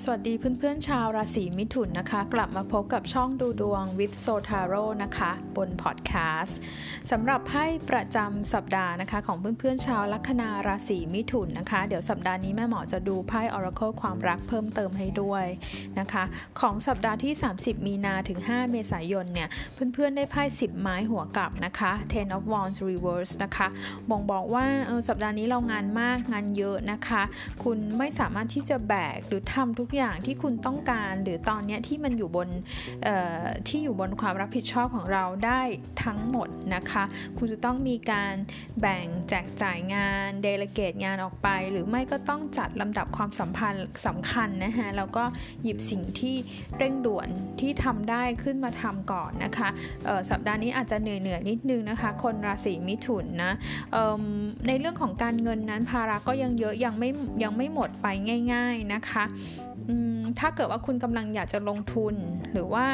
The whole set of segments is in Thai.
สวัสดีเพื่อนๆชาวราศีมิถุนนะคะ กลับมาพบกับช่องดูดวง with Sotaro นะคะ บนพอดแคสต์สำหรับไพ่ประจำสัปดาห์นะคะ ของเพื่อนๆชาวลัคนาราศีมิถุนนะคะ เดี๋ยวสัปดาห์นี้แม่หมอจะดูไพ่ Oracle ความรักเพิ่มเติมให้ด้วยนะคะ ของสัปดาห์ที่ 30 มีนาถึง 5 เมษายนเนี่ย เพื่อนๆได้ไพ่ 10 ไม้หัวกลับนะคะ Ten of Wands Reverse นะคะบ่งบอกว่าสัปดาห์นี้เรางานมากงานเยอะนะคะ คุณไม่สามารถที่จะแบกหรือทำทุุกอย่างที่คุณต้องการ หรือตอนนี้ที่มันอยู่บนที่อยู่บนความรับผิดชอบของเราได้ทั้งหมดนะคะ คุณจะต้องมีการแบ่งแจกจ่ายงานเดลเกตงานออกไป หรือไม่ก็ต้องจัดลำดับความสัมพันธ์สำคัญนะคะแล้วก็หยิบสิ่งที่เร่งด่วนที่ทำได้ขึ้นมาทำก่อนนะคะสัปดาห์นี้อาจจะเหนื่อยเหนื่อยนิดนึงนะคะ คนราศีมิถุนนะในเรื่องของการเงินนั้นภาระก็ยังเยอะยังไม่ยังไม่หมดไปง่าย ๆนะคะถ้าเกิดว่าคุณกำลังอยากจะลงทุน หรือว่า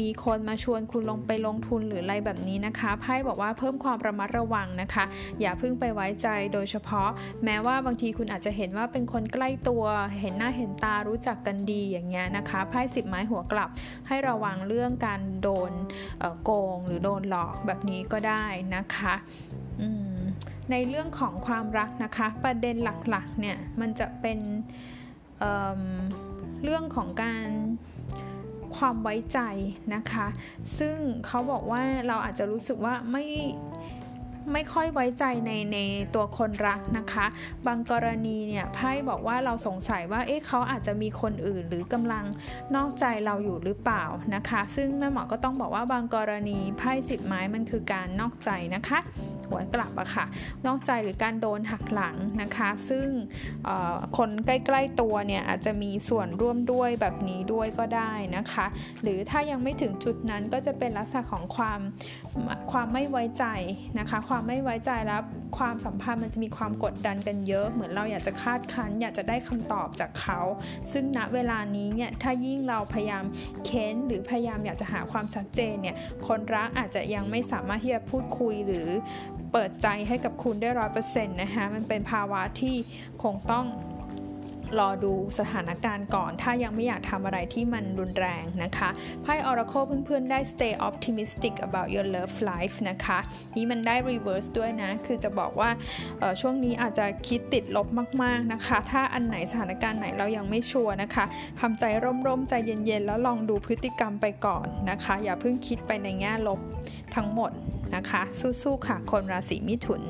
มีคนมาชวนคุณลงไปลงทุนหรืออะไรแบบนี้นะคะไพ่บอกว่าเพิ่มความระมัดระวังนะคะ อย่าเพิ่งไปไว้ใจโดยเฉพาะ แม้ว่าบางทีคุณอาจจะเห็นว่าเป็นคนใกล้ตัว เห็นหน้าเห็นตารู้จักกันดีอย่างเงี้ยนะคะไพ่สิบไม้หัวกลับ ให้ระวังเรื่องการโดนโกงหรือโดนหลอกแบบนี้ก็ได้นะคะในเรื่องของความรักนะคะ ประเด็นหลักๆเนี่ยมันจะเป็น เเรื่องของการความไว้ใจนะคะ ซึ่งเขาบอกว่าเราอาจจะรู้สึกว่าไม่ไม่ค่อยไว้ใจในในตัวคนรักนะคะ บางกรณีเนี่ยไพ่บอกว่าเราสงสัยว่าเอ๊ะเขาอาจจะมีคนอื่นหรือกำลังนอกใจเราอยู่หรือเปล่านะคะ ซึ่งแม่หมอก็ต้องบอกว่าบางกรณีไพ่สิบไม้มันคือการนอกใจนะคะหัวกลับอะค่ะ นอกใจหรือการโดนหักหลังนะคะ ซึ่งคนใกล้ ๆ ตัวเนี่ยอาจจะมีส่วนร่วมด้วยแบบนี้ด้วยก็ได้นะคะ หรือถ้ายังไม่ถึงจุดนั้นก็จะเป็นลักษณะของความความไม่ไว้ใจนะคะ ความไม่ไว้ใจแล้ว ความสัมพันธ์มันจะมีความกดดันกันเยอะ เหมือนเราอยากจะคาดคั้น อยากจะได้คำตอบจากเขา ซึ่งณเวลานี้เนี่ยถ้ายิ่งเราพยายามเค้นหรือพยายามอยากจะหาความชัดเจนเนี่ยคนรักอาจจะยังไม่สามารถที่จะพูดคุยหรือเปิดใจให้กับคุณได้ร้อยเปอร์เซ็นต์นะคะมันเป็นภาวะที่คงต้อง รอดูสถานการณ์ก่อน ถ้ายังไม่อยากทำอะไรที่มันรุนแรงนะคะไพ่ Oracle เพื่อนๆ ได้ stay optimistic about your love life นะคะ นี่มันได้ reverse ด้วยนะ คือจะบอกว่าช่วงนี้อาจจะคิดติดลบมาก ๆนะคะ ถ้าอันไหนสถานการณ์ไหนเรายังไม่ชัวร์นะคะทำใจร่มๆ ใจเย็นๆ แล้วลองดูพฤติกรรมไปก่อนนะคะ อย่าเพิ่งคิดไปในแง่ลบทั้งหมดนะคะ สู้ๆค่ะคนราศีมิถุน